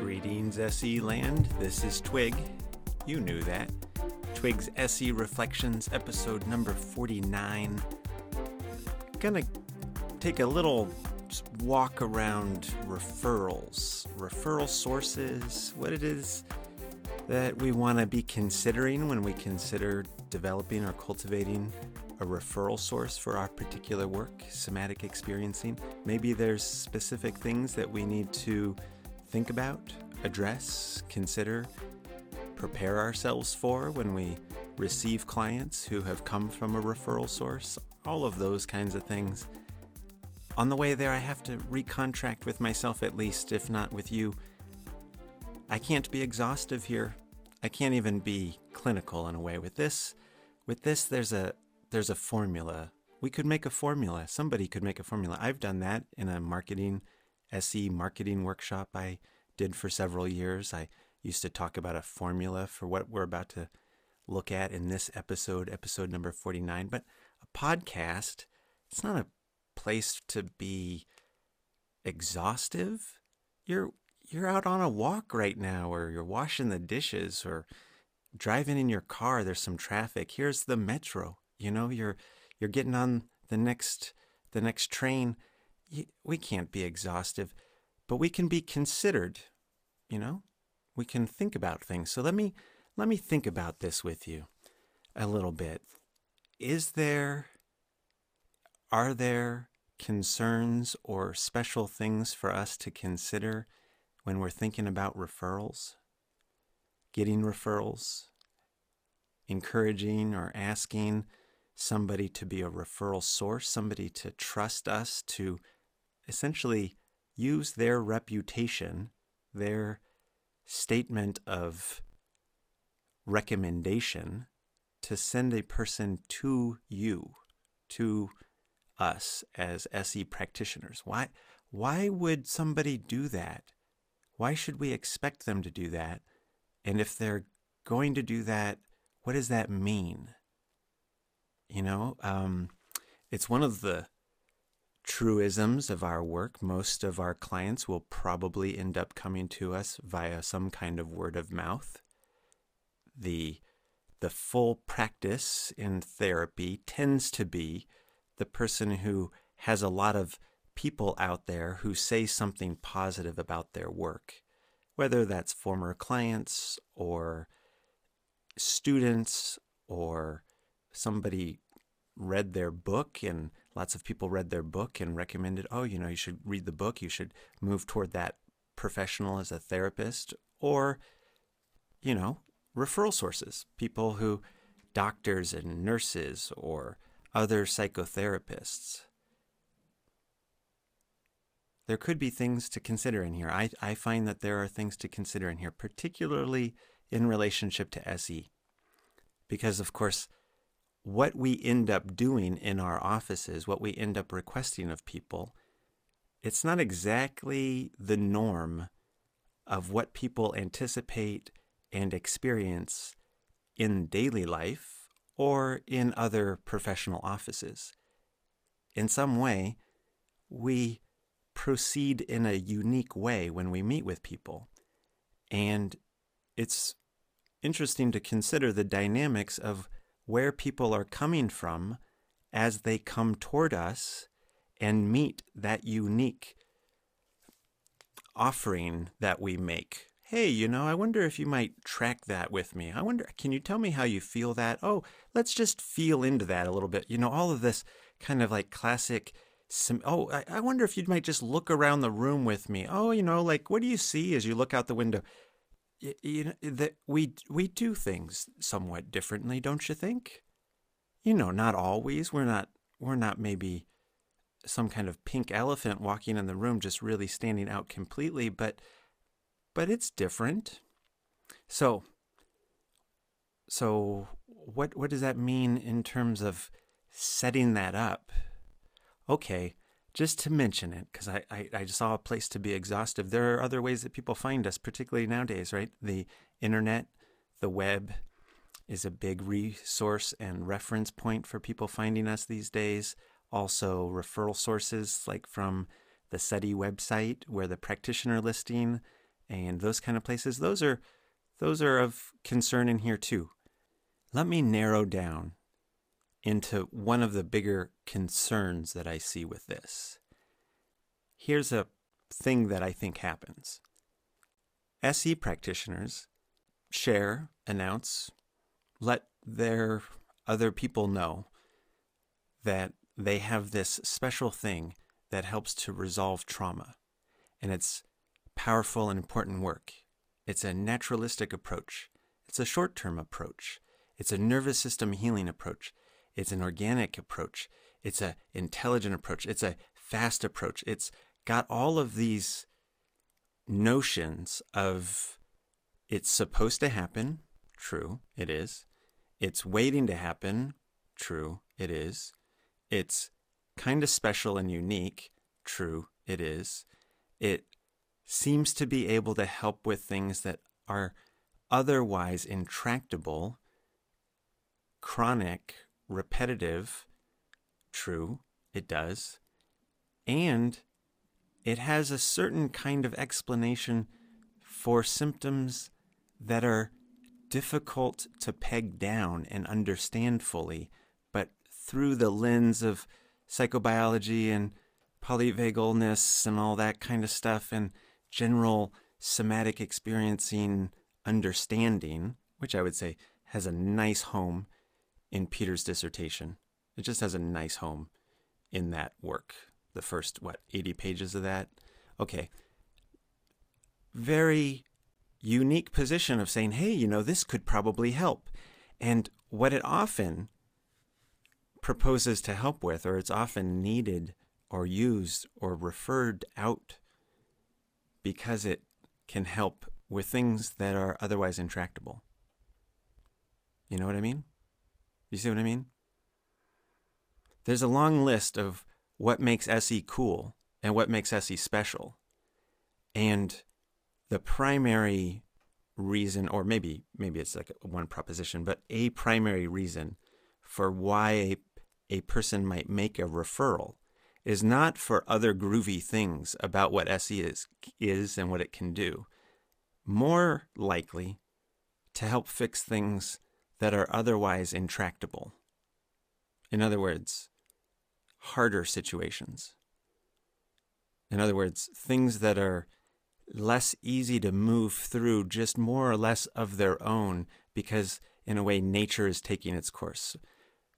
Greetings, SE Land. This is Twig. You knew that. Twig's SE Reflections, episode number 49. Gonna take a little walk around referrals, referral sources, what it is that we want to be considering when we consider developing or cultivating a referral source for our particular work, somatic experiencing. Maybe there's specific things that we need to think about, address, consider, prepare ourselves for when we receive clients who have come from a referral source, all of those kinds of things. On the way there, I have to recontract with myself at least, if not with you. I can't be exhaustive here. I can't even be clinical in a way with this. With this, there's a there's a formula. We could make a formula. Somebody could make a formula. I've done that in a marketing SE marketing workshop I did for several years. I used to talk about a formula for what we're about to look at in this episode, episode number 49. But a podcast, it's not a place to be exhaustive. You're you're out on a walk right now or you're washing the dishes or driving in your car there's some traffic here's the metro you know you're you're getting on the next the next train we can't be exhaustive but we can be considered you know? We can think about things. So let me let me think about this with you a little bit. Is there are there concerns or special things for us to consider when we're thinking about referrals, getting referrals, encouraging or asking somebody to be a referral source, somebody to trust us to essentially use their reputation, their statement of recommendation to send a person to you, to us as SE practitioners. Why why would somebody do that? Why should we expect them to do that? And if they're going to do that, what does that mean? You know, um, it's one of the truisms of our work. Most of our clients will probably end up coming to us via some kind of word of mouth. The the full practice in therapy tends to be the person who has a lot of people out there who say something positive about their work, whether that's former clients or students or somebody read their book and lots of people read their book and recommended, oh, you know, you should read the book, you should move toward that professional as a therapist, or, you know, referral sources, people who, doctors and nurses or other psychotherapists there could be things to consider in here. I, I find that there are things to consider in here, particularly in relationship to SE. Because, of course, what we end up doing in our offices, what we end up requesting of people, it's not exactly the norm of what people anticipate and experience in daily life or in other professional offices. In some way, we proceed in a unique way when we meet with people. And it's interesting to consider the dynamics of where people are coming from as they come toward us and meet that unique offering that we make. Hey, you know, I wonder if you might track that with me. I wonder, can you tell me how you feel that? Oh, let's just feel into that a little bit. You know, all of this kind of like classic oh I, I wonder if you might just look around the room with me oh you know like what do you see as you look out the window you, know that we we do things somewhat differently don't you think? You know not always. We're not we're not maybe some kind of pink elephant walking in the room just really standing out completely but but it's different. So so what what does that mean in terms of setting that up? Okay, just to mention it, because I, I, I saw a place to be exhaustive, there are other ways that people find us, particularly nowadays, right? The internet, the web is a big resource and reference point for people finding us these days. also referral sources like from the SETI website where the practitioner listing and those kind of places. Those are those are of concern in here too. Let me narrow down into one of the bigger concerns that I see with this. Here's a thing that I think happens. SE practitioners share, announce, let their other people know that they have this special thing that helps to resolve trauma. And it's powerful and important work. It's a naturalistic approach. It's a short term approach. It's a nervous system healing approach. It's an organic approach. It's an intelligent approach. It's a fast approach. It's got all of these notions of it's supposed to happen. True, it is. It's waiting to happen. True, it is. It's kind of special and unique. True, it is. It seems to be able to help with things that are otherwise intractable, chronic, repetitive. True, it does. And it has a certain kind of explanation for symptoms that are difficult to peg down and understand fully, but through the lens of psychobiology and polyvagalness and all that kind of stuff and general somatic experiencing understanding, which I would say has a nice home in Peter's dissertation. It just has a nice home in that work. The first, what, 80 pages of that? Okay. Very unique position of saying, hey, you know, this could probably help. And what it often proposes to help with, or it's often needed or used or referred out because it can help with things that are otherwise intractable. You know what I mean? You see what I mean? There's a long list of what makes SE cool and what makes SE special. And the primary reason, or maybe maybe it's like one proposition, but a primary reason for why a, a person might make a referral is not for other groovy things about what SE is, is and what it can do. More likely to help fix things that are otherwise intractable. In other words, harder situations. In other words, things that are less easy to move through just more or less of their own because in a way nature is taking its course.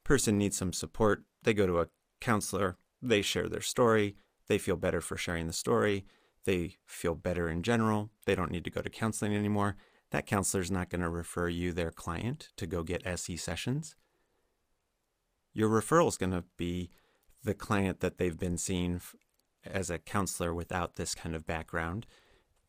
Person needs some support. They go to a counselor. They share their story. They feel better for sharing the story. They feel better in general. They don't need to go to counseling anymore that counselor is not going to refer you their client to go get se sessions your referral is going to be the client that they've been seeing as a counselor without this kind of background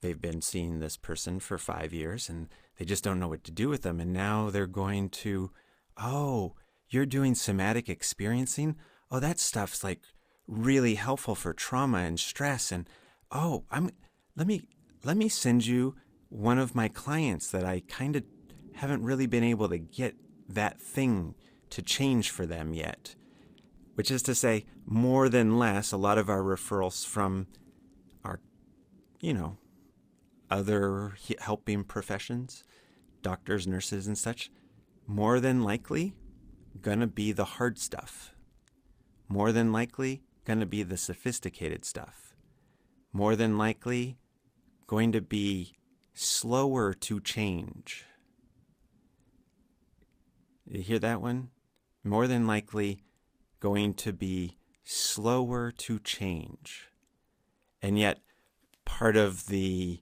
they've been seeing this person for five years and they just don't know what to do with them. And now they're going to, oh, you're doing somatic experiencing? Oh, that stuff's like really helpful for trauma and stress. And oh, I'm, let me, let me send you one of my clients that I kind of haven't really been able to get that thing to change for them yet. Which is to say, more than less, a lot of our referrals from our, you know, other helping professions, doctors, nurses, and such, more than likely gonna be the hard stuff. More than likely gonna be the sophisticated stuff. More than likely going to be slower to change. You hear that one? More than likely going to be slower to change. And yet, part of the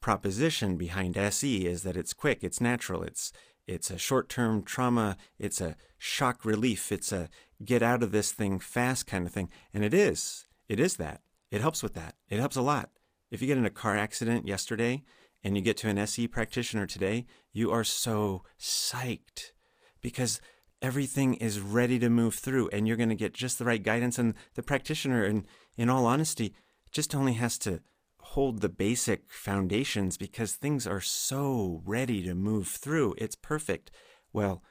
proposition behind SE is that it's quick, it's natural, it's it's a short-term trauma, it's a shock relief, it's a get out of this thing fast kind of thing. And it is. It is that. It helps with that. It helps a lot. If you get in a car accident yesterday and you get to an SE practitioner today, you are so psyched because everything is ready to move through and you're going to get just the right guidance and the practitioner and in all honesty just only has to hold the basic foundations because things are so ready to move through. It's perfect. Well,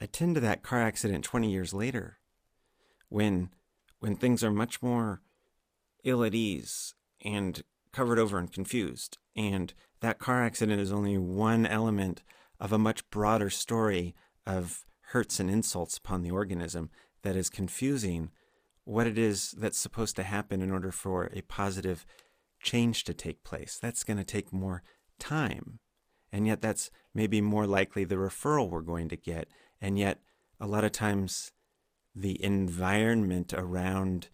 attend to that car accident 20 years later when when things are much more ill at ease and covered over and confused. And that car accident is only one element of a much broader story of hurts and insults upon the organism that is confusing what it is that's supposed to happen in order for a positive change to take place. That's going to take more time. And yet, that's maybe more likely the referral we're going to get. And yet, a lot of times, the environment around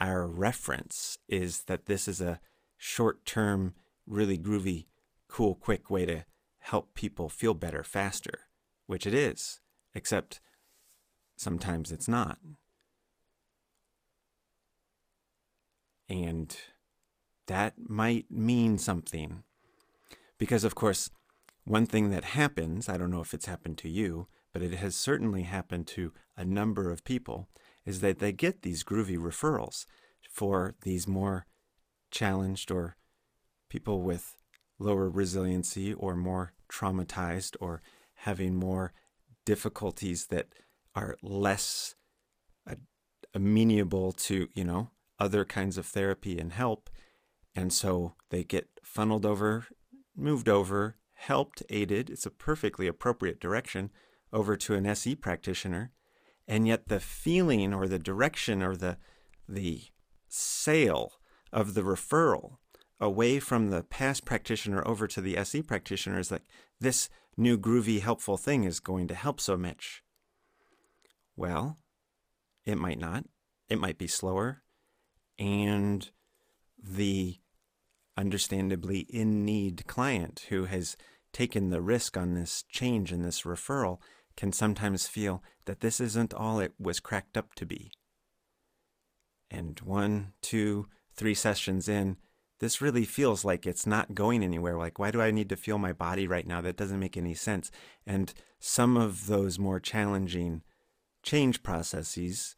our reference is that this is a short term, really groovy, cool, quick way to help people feel better faster, which it is, except sometimes it's not. And that might mean something. Because, of course, one thing that happens, I don't know if it's happened to you, but it has certainly happened to a number of people, is that they get these groovy referrals for these more challenged or people with lower resiliency or more traumatized or having more difficulties that are less amenable to, you know, other kinds of therapy and help. And so they get funneled over, moved over, helped, aided. It's a perfectly appropriate direction over to an SE practitioner. And yet the feeling or the direction or the, the sale of the referral away from the past practitioner over to the SE practitioner is like this new groovy helpful thing is going to help so much. Well, it might not. It might be slower and the understandably in need client who has taken the risk on this change in this referral can sometimes feel that this isn't all it was cracked up to be. And one, two, three sessions in, this really feels like it's not going anywhere. Like, why do I need to feel my body right now? That doesn't make any sense. And some of those more challenging change processes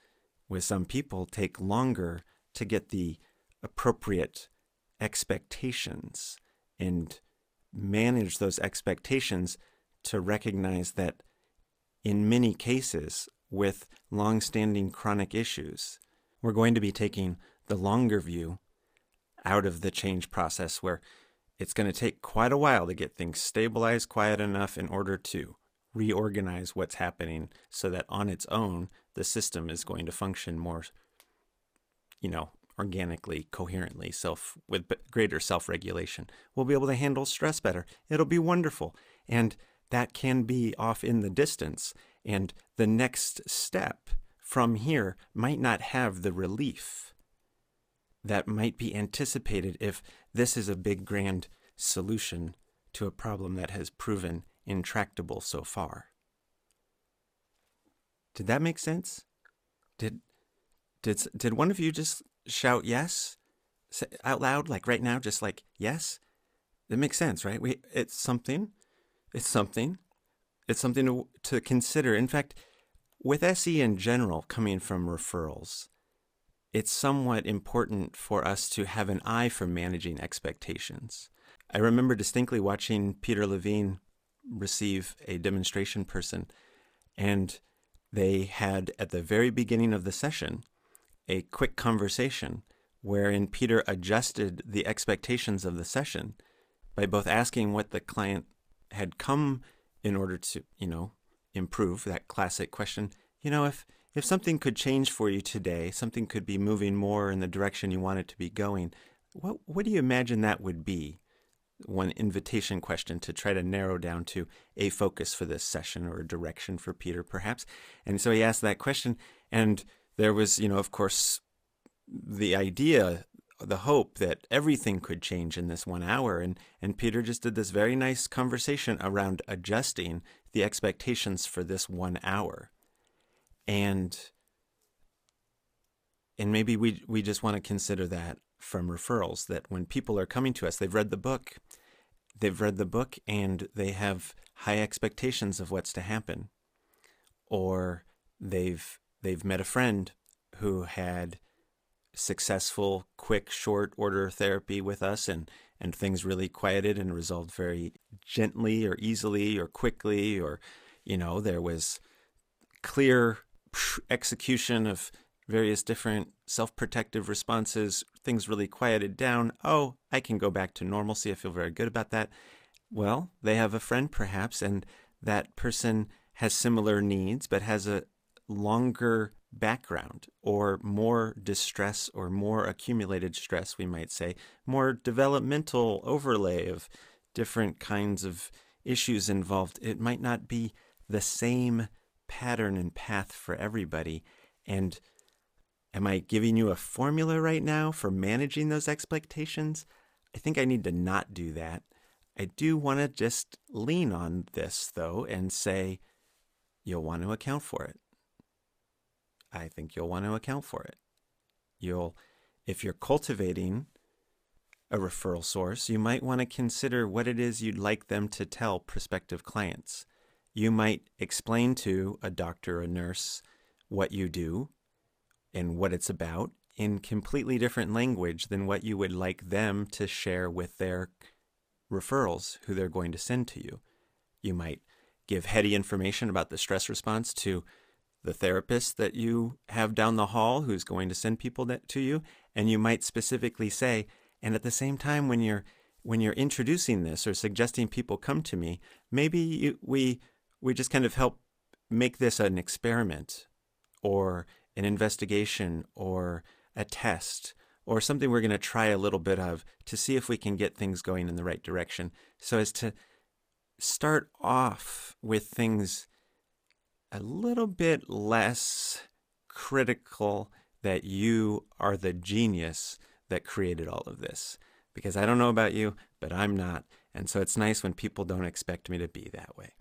with some people take longer to get the appropriate expectations and manage those expectations to recognize that in many cases with long-standing chronic issues we're going to be taking the longer view out of the change process where it's going to take quite a while to get things stabilized quiet enough in order to reorganize what's happening so that on its own the system is going to function more you know, organically, coherently, self with greater self-regulation. We'll be able to handle stress better. It'll be wonderful. And that can be off in the distance. And the next step from here might not have the relief that might be anticipated if this is a big grand solution to a problem that has proven intractable so far. Did that make sense? Did did did one of you just shout yes out loud, like right now, just like yes? It makes sense, right? We it's something, it's something, it's something to to consider. In fact, with SE in general coming from referrals, it's somewhat important for us to have an eye for managing expectations. I remember distinctly watching Peter Levine receive a demonstration person, and they had at the very beginning of the session a quick conversation wherein Peter adjusted the expectations of the session by both asking what the client had come in order to, you know, improve that classic question, you know, if if something could change for you today, something could be moving more in the direction you want it to be going, what what do you imagine that would be? One invitation question to try to narrow down to a focus for this session or a direction for Peter, perhaps. And so he asked that question, and there was, you know, of course, the idea, the hope that everything could change in this one hour. And, and Peter just did this very nice conversation around adjusting the expectations for this one hour. And and maybe we we just want to consider that from referrals that when people are coming to us, they've read the book, they've read the book and they have high expectations of what's to happen. Or they've they've met a friend who had successful, quick, short order therapy with us and and things really quieted and resolved very gently or easily or quickly or you know there was clear execution of various different self protective responses, things really quieted down. Oh, I can go back to normalcy. I feel very good about that. Well, they have a friend perhaps, and that person has similar needs but has a longer background or more distress or more accumulated stress, we might say, more developmental overlay of different kinds of issues involved. It might not be the same pattern and path for everybody. And am I giving you a formula right now for managing those expectations? I think I need to not do that. I do want to just lean on this, though, and say, you'll want to account for it. I think you'll want to account for it. You'll, if you're cultivating a referral source, you might want to consider what it is you'd like them to tell prospective clients. You might explain to a doctor or a nurse what you do and what it's about in completely different language than what you would like them to share with their referrals who they're going to send to you. You might give heady information about the stress response to the therapist that you have down the hall who's going to send people that, to you and you might specifically say and at the same time when you're when you're introducing this or suggesting people come to me maybe you, we we just kind of help make this an experiment or an investigation or a test or something we're going to try a little bit of to see if we can get things going in the right direction so as to start off with things a little bit less critical that you are the genius that created all of this. Because I don't know about you, but I'm not. And so it's nice when people don't expect me to be that way.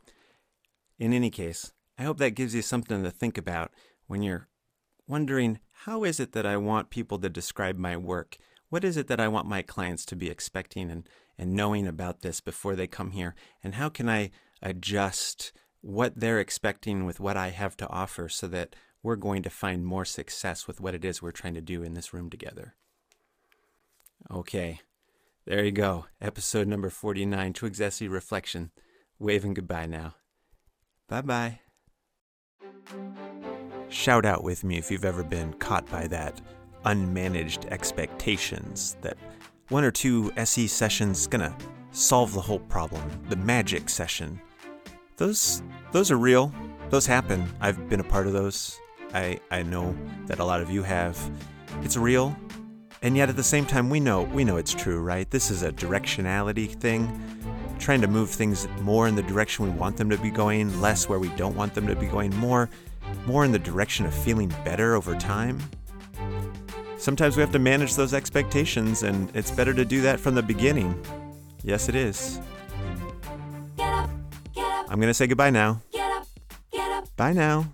In any case, I hope that gives you something to think about when you're wondering how is it that I want people to describe my work? What is it that I want my clients to be expecting and, and knowing about this before they come here? And how can I adjust what they're expecting with what I have to offer so that we're going to find more success with what it is we're trying to do in this room together. Okay, there you go. Episode number 49, Twigs SE Reflection. Waving goodbye now. Bye bye. Shout out with me if you've ever been caught by that unmanaged expectations that one or two SE sessions gonna solve the whole problem, the magic session those those are real. Those happen. I've been a part of those. I I know that a lot of you have. It's real. And yet at the same time we know we know it's true, right? This is a directionality thing. Trying to move things more in the direction we want them to be going, less where we don't want them to be going, more more in the direction of feeling better over time. Sometimes we have to manage those expectations and it's better to do that from the beginning. Yes, it is. I'm going to say goodbye now. Get up, get up. Bye now.